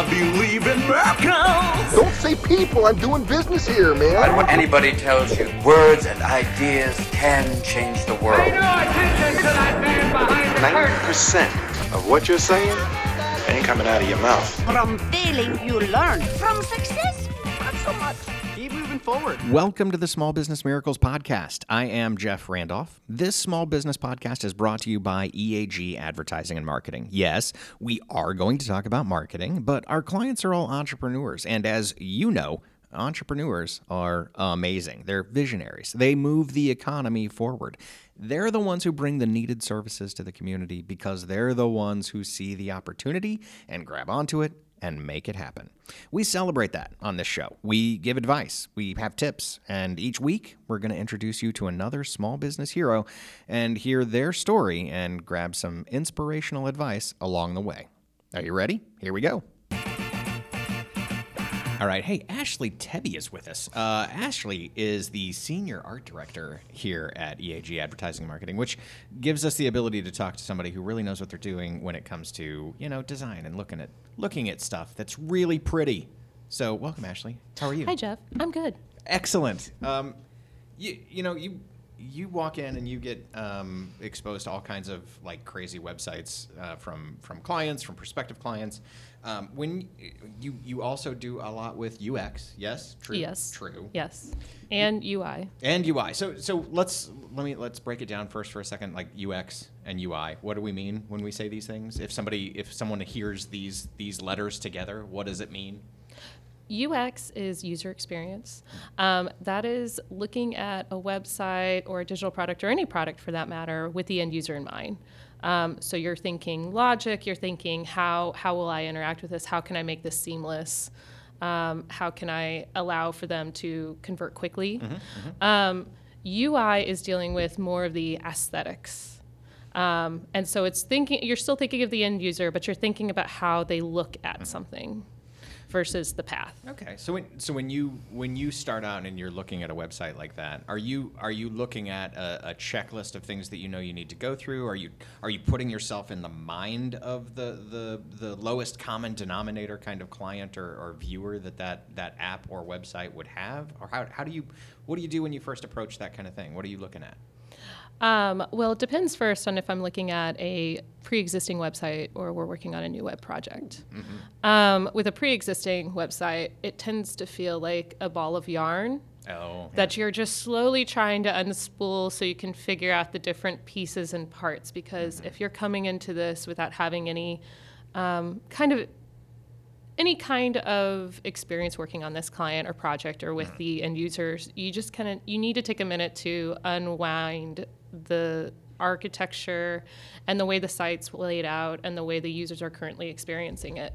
I believe in miracles. Don't say people. I'm doing business here, man. I don't want anybody tells you words and ideas can change the world. Pay no attention to that man behind the curtain. 90% of what you're saying ain't coming out of your mouth. From failing, you learn. From success, not so much. Keep moving forward. Welcome to the Small Business Miracles Podcast. I am Jeff Randolph. This small business podcast is brought to you by EAG Advertising and Marketing. Yes, we are going to talk about marketing, but our clients are all entrepreneurs. And as you know, entrepreneurs are amazing. They're visionaries, they move the economy forward. They're the ones who bring the needed services to the community because they're the ones who see the opportunity and grab onto it and make it happen. We celebrate that on this show. We give advice, we have tips, and each week we're going to introduce you to another small business hero and hear their story and grab some inspirational advice along the way. Are you ready? Here we go. All right. Hey, Ashley Tebbe is with us. Uh, Ashley is the senior art director here at EAG Advertising and Marketing, which gives us the ability to talk to somebody who really knows what they're doing when it comes to you know design and looking at looking at stuff that's really pretty. So, welcome, Ashley. How are you? Hi, Jeff. I'm good. Excellent. Um, you you know you you walk in and you get um, exposed to all kinds of like crazy websites uh, from from clients, from prospective clients. Um, when you you also do a lot with UX, yes, true, Yes. true, Yes. And UI. and UI. So so let's let me let's break it down first for a second. Like UX and UI. What do we mean when we say these things? If somebody if someone hears these these letters together, what does it mean? UX is user experience. Um, that is looking at a website or a digital product or any product for that matter with the end user in mind. Um, so you're thinking logic, you're thinking how, how will I interact with this? How can I make this seamless? Um, how can I allow for them to convert quickly? Um, UI is dealing with more of the aesthetics. Um, and so it's thinking, you're still thinking of the end user, but you're thinking about how they look at something versus the path. Okay, so when so when you when you start out and you're looking at a website like that, are you are you looking at a, a checklist of things that you know you need to go through? Are you are you putting yourself in the mind of the the, the lowest common denominator kind of client or, or viewer that, that that app or website would have? Or how, how do you what do you do when you first approach that kind of thing? What are you looking at? Um, well, it depends first on if I'm looking at a pre-existing website or we're working on a new web project. Um, with a pre-existing website, it tends to feel like a ball of yarn Oh, that you're just slowly trying to unspool so you can figure out the different pieces and parts. Because if you're coming into this without having any um, kind of any kind of experience working on this client or project or with the end users, you just kind of you need to take a minute to unwind the architecture and the way the site's laid out and the way the users are currently experiencing it.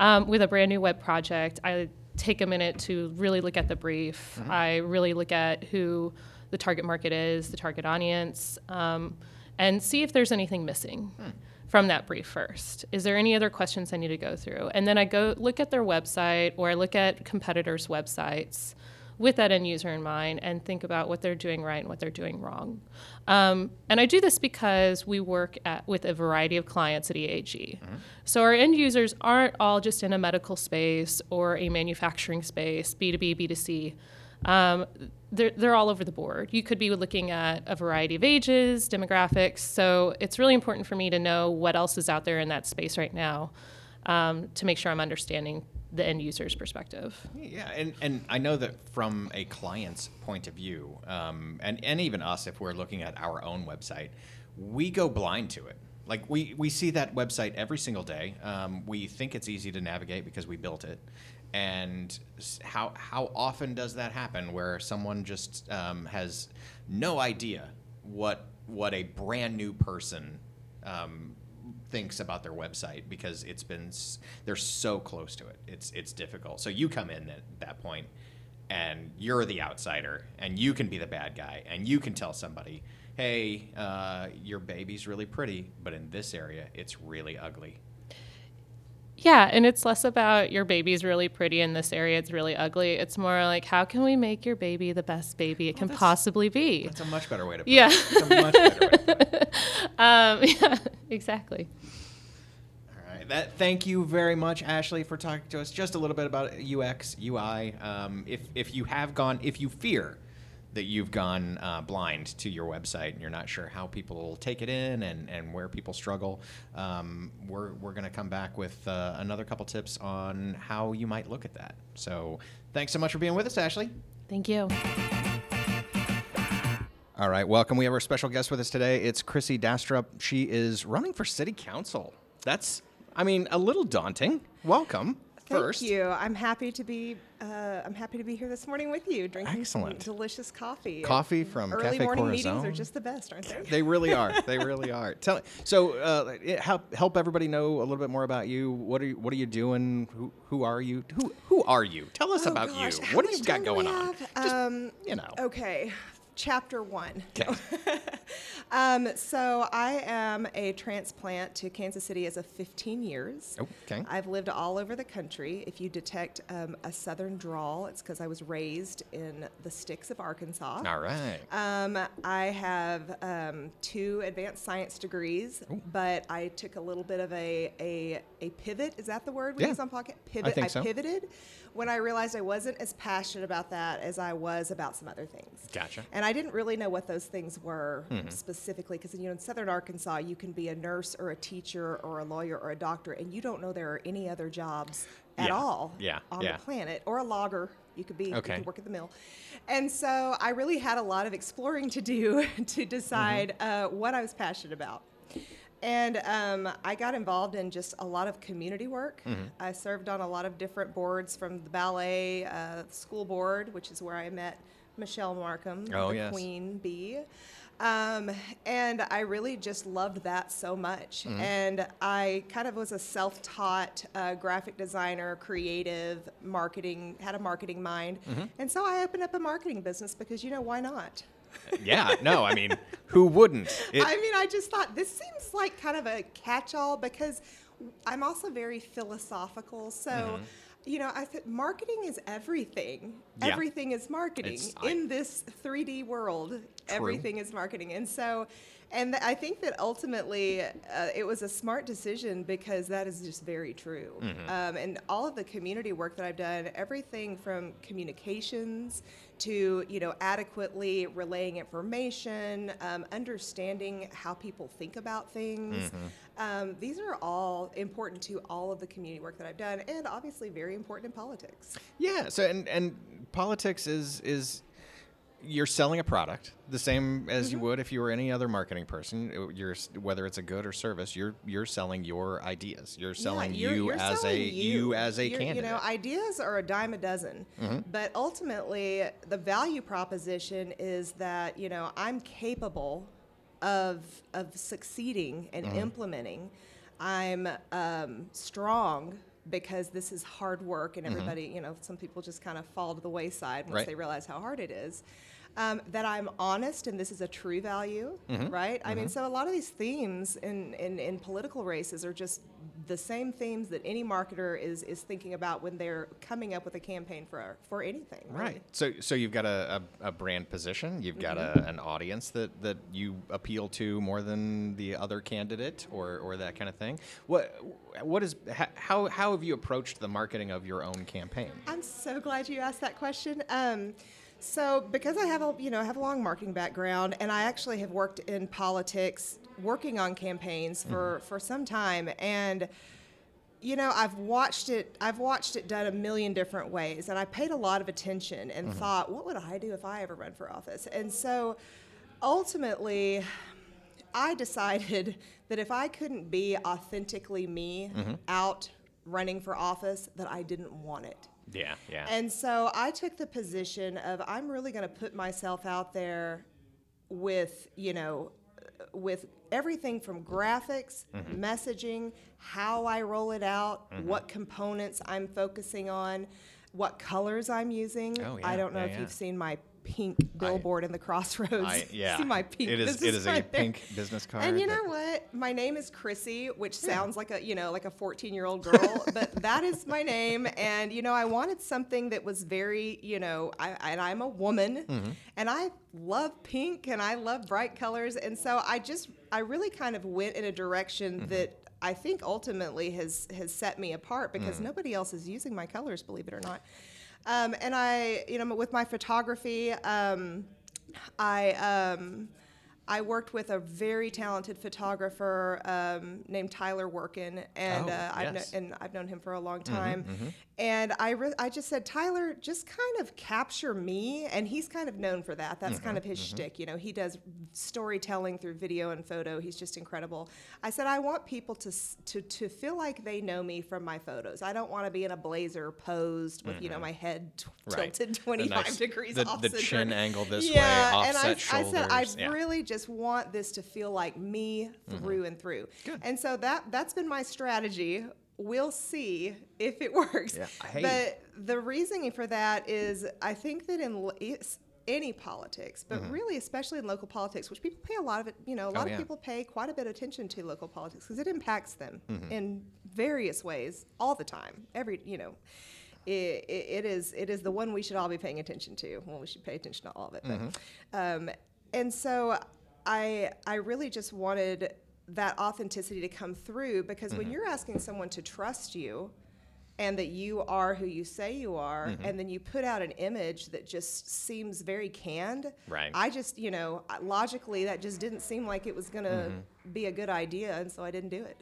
Um, with a brand new web project, I take a minute to really look at the brief. I really look at who the target market is, the target audience, um, and see if there's anything missing from that brief first. Is there any other questions I need to go through? And then I go look at their website or I look at competitors' websites with that end user in mind and think about what they're doing right and what they're doing wrong. Um, and I do this because we work at, with a variety of clients at EAG. So our end users aren't all just in a medical space or a manufacturing space, B2B, B2C. Um, they're, they're all over the board. You could be looking at a variety of ages, demographics. So it's really important for me to know what else is out there in that space right now um, to make sure I'm understanding the end user's perspective. Yeah, and, and I know that from a client's point of view, um, and, and even us, if we're looking at our own website, we go blind to it. Like we, we see that website every single day. Um, we think it's easy to navigate because we built it. And how, how often does that happen where someone just um, has no idea what, what a brand new person um, thinks about their website because it's been they're so close to it. It's it's difficult. So you come in at that point and you're the outsider and you can be the bad guy and you can tell somebody, "Hey, uh, your baby's really pretty, but in this area it's really ugly." Yeah, and it's less about your baby's really pretty in this area, it's really ugly. It's more like how can we make your baby the best baby it can possibly be? That's a much better way to put Yeah. it. It's a much better way to put. Um, yeah, exactly. All right. That. Thank you very much, Ashley, for talking to us just a little bit about UX, UI. Um, if if you have gone, if you fear that you've gone uh, blind to your website and you're not sure how people will take it in and, and where people struggle, um, we're, we're going to come back with uh, another couple tips on how you might look at that. So thanks so much for being with us, Ashley. Thank you. All right, welcome. We have our special guest with us today. It's Crissy Dastrup. She is running for city council. That's, I mean, a little daunting. Welcome. Thank you. I'm happy to be. Uh, I'm happy to be here this morning with you, drinking Excellent. delicious coffee. Coffee from early Cafe morning meetings are just the best, aren't they? They really are. They really are. Tell so uh, help help everybody know a little bit more about you. What are you, what are you doing? Who who are you? Who who are you? Tell us Oh, about gosh, you. What do you got going on? Just, um, you know. Okay, chapter one. Um, so I am a transplant to Kansas City as of 15 years. Oh, okay. I've lived all over the country. If you detect um, a southern drawl, it's because I was raised in the sticks of Arkansas. All right. Um, I have um, two advanced science degrees, but I took a little bit of a, a, a pivot. Is that the word we Yeah. use on podcast? Pivot. think so. pivoted when I realized I wasn't as passionate about that as I was about some other things. Gotcha. Mm-hmm. And I didn't really know what those things were specifically because you know in southern Arkansas you can be a nurse or a teacher or a lawyer or a doctor and you don't know there are any other jobs at Yeah. all Yeah. on Yeah. the planet or a logger. You could be you Okay. could work at the mill. And so I really had a lot of exploring to do to decide uh, what I was passionate about. And um, I got involved in just a lot of community work. Mm-hmm. I served on a lot of different boards from the ballet, uh, school board, which is where I met Michelle Markham, Oh, the yes. queen bee. Um, and I really just loved that so much. Mm-hmm. And I kind of was a self taught uh, graphic designer, creative, marketing, had a marketing mind. Mm-hmm. And so I opened up a marketing business because, you know, why not? Yeah. No. I mean, who wouldn't? It- I mean, I just thought this seems like kind of a catch all because I'm also very philosophical. So, you know, I said marketing is everything. Mm-hmm. Yeah. Everything is marketing. It's- I- In this 3D world, everything is marketing. And so, and th- I think that ultimately uh, it was a smart decision because that is just very true. Mm-hmm. Um, and all of the community work that I've done, everything from communications to you know adequately relaying information, um, understanding how people think about things. Um, these are all important to all of the community work that I've done, and obviously very important in politics. Yeah. So and and politics is is you're selling a product the same as Mm-hmm. you would if you were any other marketing person. You're whether it's a good or service, you're you're selling your ideas. You're selling Yeah, you're- you you're as selling a you. as a You're- candidate. Mm-hmm. You know, ideas are a dime a dozen, but ultimately the value proposition is that you know I'm capable of of succeeding and Mm-hmm. implementing. I'm um, strong because this is hard work, and everybody, you know, some people just kind of fall to the wayside once Mm-hmm. Right. they realize how hard it is. Um, that I'm honest and this is a true value, Mm-hmm. right? I mean, so a lot of these themes in, in, in political races are just the same themes that any marketer is, is thinking about when they're coming up with a campaign for, for anything. really. Right. So so you've got a, a, a brand position. You've got Mm-hmm. a, an audience that, that you appeal to more than the other candidate or, or that kind of thing. What what is how how have you approached the marketing of your own campaign? I'm so glad you asked that question. Um, so because I have a you know I have a long marketing background and I actually have worked in politics, working on campaigns for mm-hmm. for some time, and you know I've watched it I've watched it done a million different ways, and I paid a lot of attention and mm-hmm. thought, what would I do if I ever run for office? And so ultimately. I decided that if I couldn't be authentically me mm-hmm. out running for office, that I didn't want it. Yeah, yeah. And so I took the position of I'm really going to put myself out there with, you know, with everything from graphics, Mm-hmm. messaging, how I roll it out, what components I'm focusing on, what colors I'm using. Oh, yeah, I don't know yeah, if yeah. you've seen my pink billboard in the crossroads. I, yeah. See my pink It is it is right a there. pink business card. And you know what? My name is Crissy, which sounds like a you know like a 14 year old girl, but that is my name. And you know, I wanted something that was very you know, I, and I'm a woman, Mm-hmm. and I love pink and I love bright colors, and so I just I really kind of went in a direction Mm-hmm. that I think ultimately has has set me apart because nobody else is using my colors, believe it or not. Um, and I, you know, with my photography, um, I um, I worked with a very talented photographer um, named Tyler Workin, and Oh, uh, I've yes. and I've known him for a long time. And I re- I just said, Tyler, just kind of capture me, and he's kind of known for that. That's kind mm-hmm, of his mm-hmm. shtick, you know. He does storytelling through video and photo. He's just incredible. I said, I want people to to to feel like they know me from my photos. I don't want to be in a blazer posed with you know mm-hmm. my head t- Right. tilted The 25 nice- degrees the- off the center. chin angle this way, yeah, and offset I, I said I yeah. really just want this to feel like me through and through. And so that that's been my strategy. We'll see if it works. Yeah. But the reasoning for that is I think that in any politics, but really especially in local politics, which people pay a lot of it, you know, a lot Mm-hmm. Oh, yeah. of people pay quite a bit of attention to local politics because it impacts them Mm-hmm. in various ways all the time. Every, you know, it, it, it is it is the one we should all be paying attention to. Well, we should pay attention to all of it. But, Mm-hmm. um, and so I I really just wanted that authenticity to come through because Mm-hmm. when you're asking someone to trust you and that you are who you say you are Mm-hmm. and then you put out an image that just seems very canned Right. i just you know logically that just didn't seem like it was going to Mm-hmm. be a good idea and so i didn't do it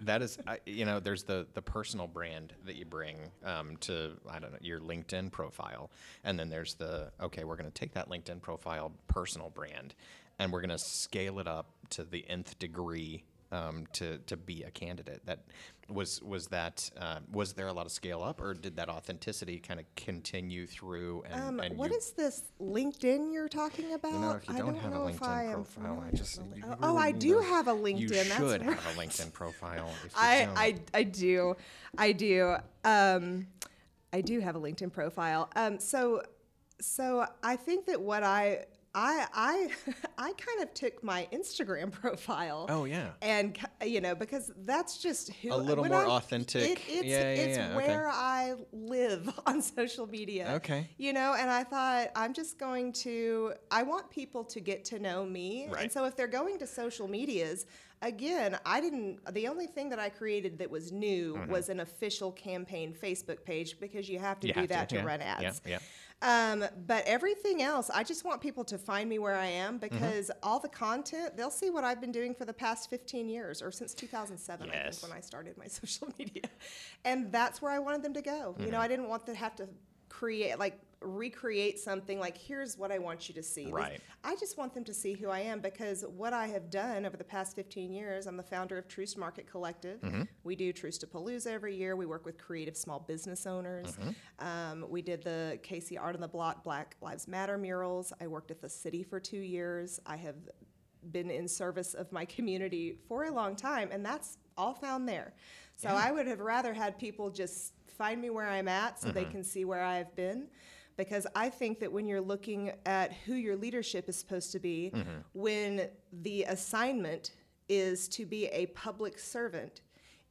That is, I, you know, there's the the personal brand that you bring um, to I don't know your LinkedIn profile, and then there's the okay, we're going to take that LinkedIn profile personal brand, and we're going to scale it up to the nth degree um, to to be a candidate. That was was that uh, was there a lot of scale up, or did that authenticity kind of continue through? And, um, and what is this linkedin you're talking about You know, if you I don't, have a know if I LinkedIn am profile, I just with you the link- oh i do have a linkedin You that's should right. have a LinkedIn profile. I, don't. I, I do. I do. Um, I do have a LinkedIn profile. Um, so, so I think that what I, I, I, I kind of took my Instagram profile. Oh, yeah. And you know because that's just who A little more I- authentic. It, it's Yeah, yeah, it's yeah, okay. where I live on social media. Okay. You know, and I thought I'm just going to. I want people to get to know me, Right. and so if they're going to social medias, again, I didn't. The only thing that I created that was new was an official campaign Facebook page because you have to Mm-hmm. You do have that to, yeah, run ads. yeah. Um, but everything else, I just want people to find me where I am Mm-hmm. because all the content, they'll see what I've been doing for the past 15 years or since 2007, I think, when I started my social media. And that's where I wanted them to go. You Mm-hmm. know, I didn't want to have to create, like, recreate something like, here's what I want you to see. Right. I just want them to see who I am because what I have done over the past 15 years, I'm the founder of Troost Market Collective. Mm-hmm. We do Troostapalooza every year. We work with creative small business owners. Mm-hmm. Um, we did the KC Art on the Block Black Lives Matter murals. I worked at the city for two years. I have been in service of my community for a long time, and that's all found there. So I would have rather had people just find me where I'm at so they mm-hmm. can see where I've been. Because I think that when you're looking at who your leadership is supposed to be, mm-hmm. when the assignment is to be a public servant,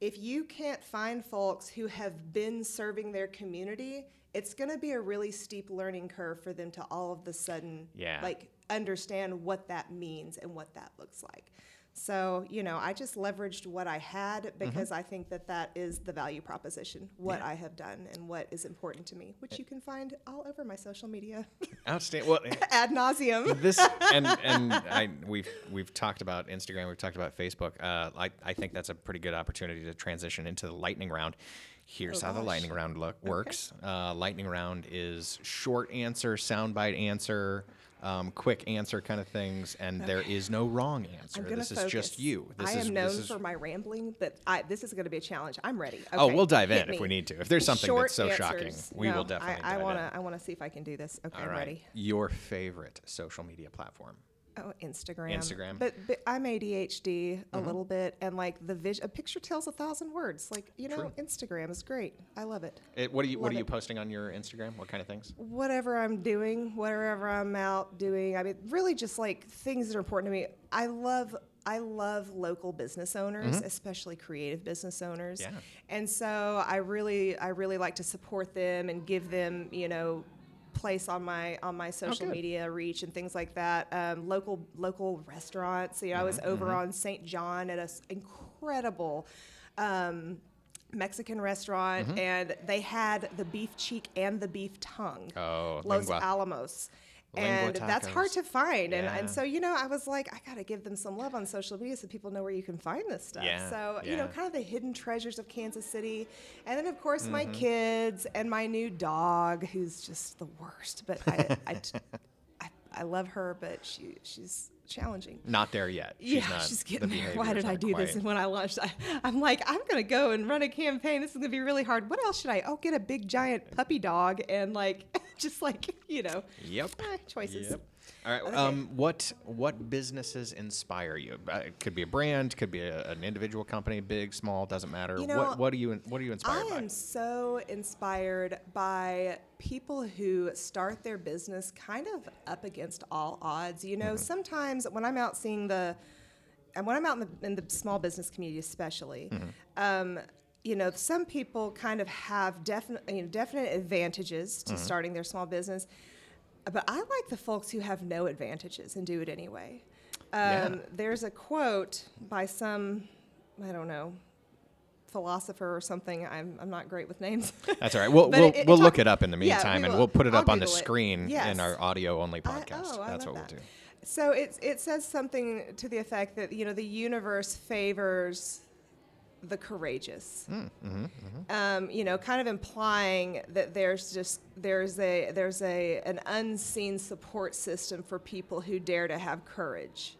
if you can't find folks who have been serving their community, it's going to be a really steep learning curve for them to all of the sudden Yeah. like understand what that means and what that looks like. So, you know, I just leveraged what I had because I think that that is the value proposition, what I have done and what is important to me, which you can find all over my social media Outstanding. Well, ad nauseum. this and and I we've we've talked about Instagram, we've talked about Facebook. Uh, I I think that's a pretty good opportunity to transition into the lightning round. Here's Oh, how the lightning round look, works. Uh, lightning round is short answer, soundbite answer, um, quick answer kind of things, and there is no wrong answer. This focus. is just you. This I is, am known this is, for my rambling, but I, this is going to be a challenge. I'm ready. Oh, we'll dive in if we need to. If there's something Short that's so shocking, answers. we will definitely I, I want to. I want to see if I can do this. Okay, All I'm right. ready. Your favorite social media platform? Oh, Instagram. Instagram. Mm-hmm. But, but I'm ADHD a little bit, and like the vision, a picture tells a thousand words. Like you know, True. Instagram is great. I love it. It, what are you What Love are you it. posting on your Instagram? What kind of things? Whatever I'm doing, whatever I'm out doing, I mean, really just like things that are important to me. I love. I love local business owners, especially creative business owners. Mm-hmm. Yeah. And so I really, I really like to support them and give them, you know, place on my on my social Oh, media reach and things like that. Um, local local restaurants. You know, I was Mm-hmm, over on St. John at an incredible. Um, Mexican restaurant, Mm-hmm. and they had the beef cheek and the beef tongue. Oh, Los lingua. Alamos. And that's hard to find. And, Yeah. and so, you know, I was like, I got to give them some love on social media so people know where you can find this stuff. Yeah, So, you know, kind of the hidden treasures of Kansas City. And then, of course, my Mm-hmm. kids and my new dog, who's just the worst. But I, I, I, I love her, but she, she's challenging. Not there yet. She's yeah, not, she's the getting there. Why did I do this? And when I launched, I, I'm like, I'm going to go and run a campaign. This is going to be really hard. What else should I? Oh, get a big giant puppy dog and like, just like, you know, Yep. eh, choices. Yep. All right. Okay. Um, what what businesses inspire you? Uh, it could be a brand, could be a, an individual company, big, small, doesn't matter. You know, what what are you what are you I inspired by? am so inspired by people who start their business kind of up against all odds. You know, sometimes when I'm out seeing the, and when I'm out in the, in the small business community, especially, um, you know, some people kind of have definite, you know, definite advantages to starting their small business, but I like the folks who have no advantages and do it anyway. Um, Yeah. There's a quote by some, I don't know, philosopher or something. I'm, I'm not great with names. That's all right. We'll, we'll, it- it we'll talk- look it up in the Yeah, meantime, we and we'll put it I'll up on the Google it. screen Yes. in our audio only I- podcast. oh, I That's love what that. we'll do. So it's, it says something to the effect that, you know, the universe favors the courageous. Mm, mm-hmm, mm-hmm. Um, you know, kind of implying that there's just there's a there's a an unseen support system for people who dare to have courage.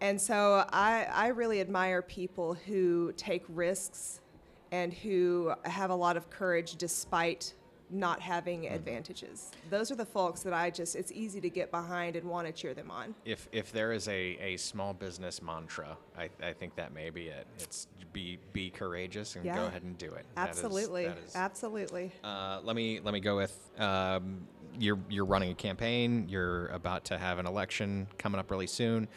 And so I, I really admire people who take risks and who have a lot of courage despite not having mm-hmm. advantages. Those are the folks that I just, it's easy to get behind and want to cheer them on. If if there is a, a small business mantra, I, I think that may be it. It's be be courageous and go ahead and do it. That is- Absolutely. that is- Absolutely. Uh, let me let me go with um, you're you're running a campaign. You're about to have an election coming up really soon.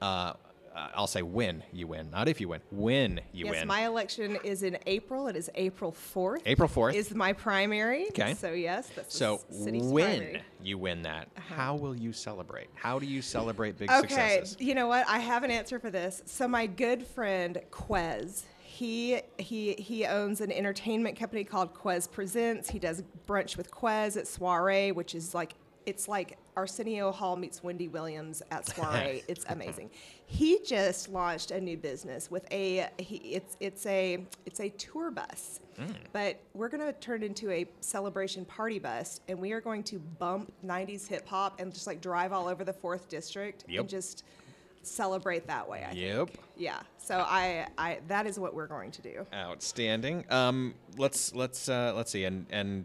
Uh, I'll say when you win, not if you win. When you yes, win. Yes, my election is in April. It is April 4th. April 4th. Is my primary. Okay. So, yes, that's so the c- city's when primary. Uh-huh. you win that, how will you celebrate? How do you celebrate big Okay, successes? Okay. You know what? I have an answer for this. So my good friend Quez, he he he owns an entertainment company called Quez Presents. He does brunch with Quez at Soiree, which is like it's like Arsenio Hall meets Wendy Williams at Soiree. it's amazing. He just launched a new business with a he, it's it's a it's a tour bus. But we're going to turn it into a celebration party bus, and we are going to bump 90s hip hop and just like drive all over the fourth district Yep. and just celebrate that way. I Yep. think. Yeah. So I, I, that is what we're going to do. Outstanding. Um, let's let's uh, let's see, and and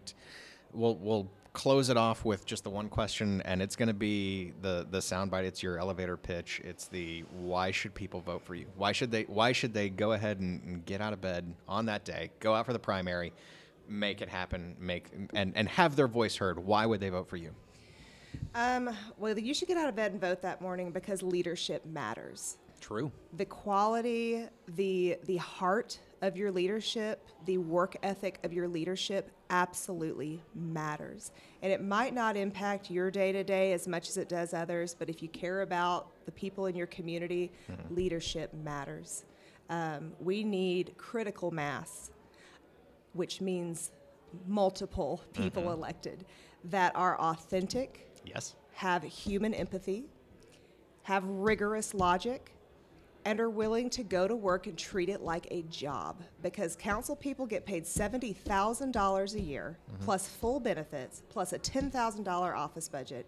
we'll we'll close it off with just the one question, and it's going to be the the soundbite. It's your elevator pitch. It's the why should people vote for you? Why should they Why should they go ahead and, and get out of bed on that day, go out for the primary, make it happen, make and and have their voice heard? Why would they vote for you? Um, well, you should get out of bed and vote that morning because leadership matters. True. the quality, the the heart of your leadership, the work ethic of your leadership absolutely matters. And it might not impact your day to day as much as it does others, but if you care about the people in your community, leadership matters. Um, we need critical mass, which means multiple people elected that are authentic, Yes. have human empathy, have rigorous logic, and are willing to go to work and treat it like a job. Because council people get paid $70,000 a year, Mm-hmm. plus full benefits, plus a $10,000 office budget.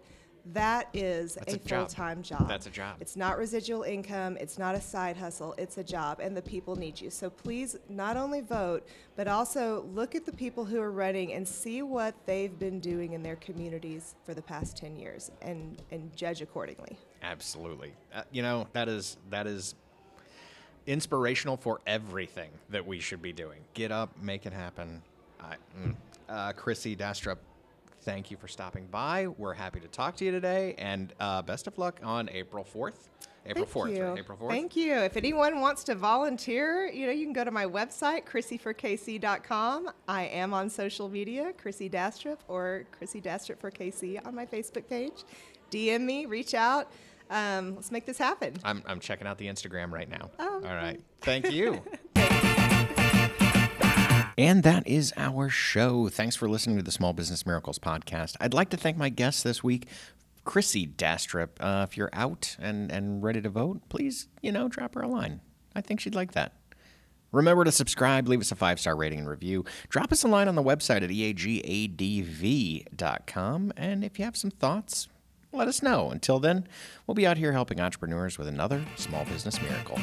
That is That's a, a full time job. That's a job. It's not residual income, it's not a side hustle, it's a job, and the people need you. So please not only vote, but also look at the people who are running and see what they've been doing in their communities for the past 10 years and, and judge accordingly. Absolutely. Uh, you know, that is that is inspirational for everything that we should be doing. Get up, make it happen. I, mm. uh, Crissy Dastrup, thank you for stopping by. We're happy to talk to you today, and uh, best of luck on April 4th. April Thank 4th, you. right? April 4th. Thank you. If anyone wants to volunteer, you know, you can go to my website, crissyforkc.com. I am on social media, Crissy Dastrup or Crissy Dastrup for KC on my Facebook page. DM me, reach out. Um, let's make this happen. I'm, I'm checking out the Instagram right now. Oh, All right. Thank you. And that is our show. Thanks for listening to the Small Business Miracles podcast. I'd like to thank my guests this week, Crissy Dastrup. Uh, if you're out and, and ready to vote, please, you know, drop her a line. I think she'd like that. Remember to subscribe, leave us a five star rating and review. Drop us a line on the website at eagadv.com. And if you have some thoughts, let us know. Until then, we'll be out here helping entrepreneurs with another small business miracle.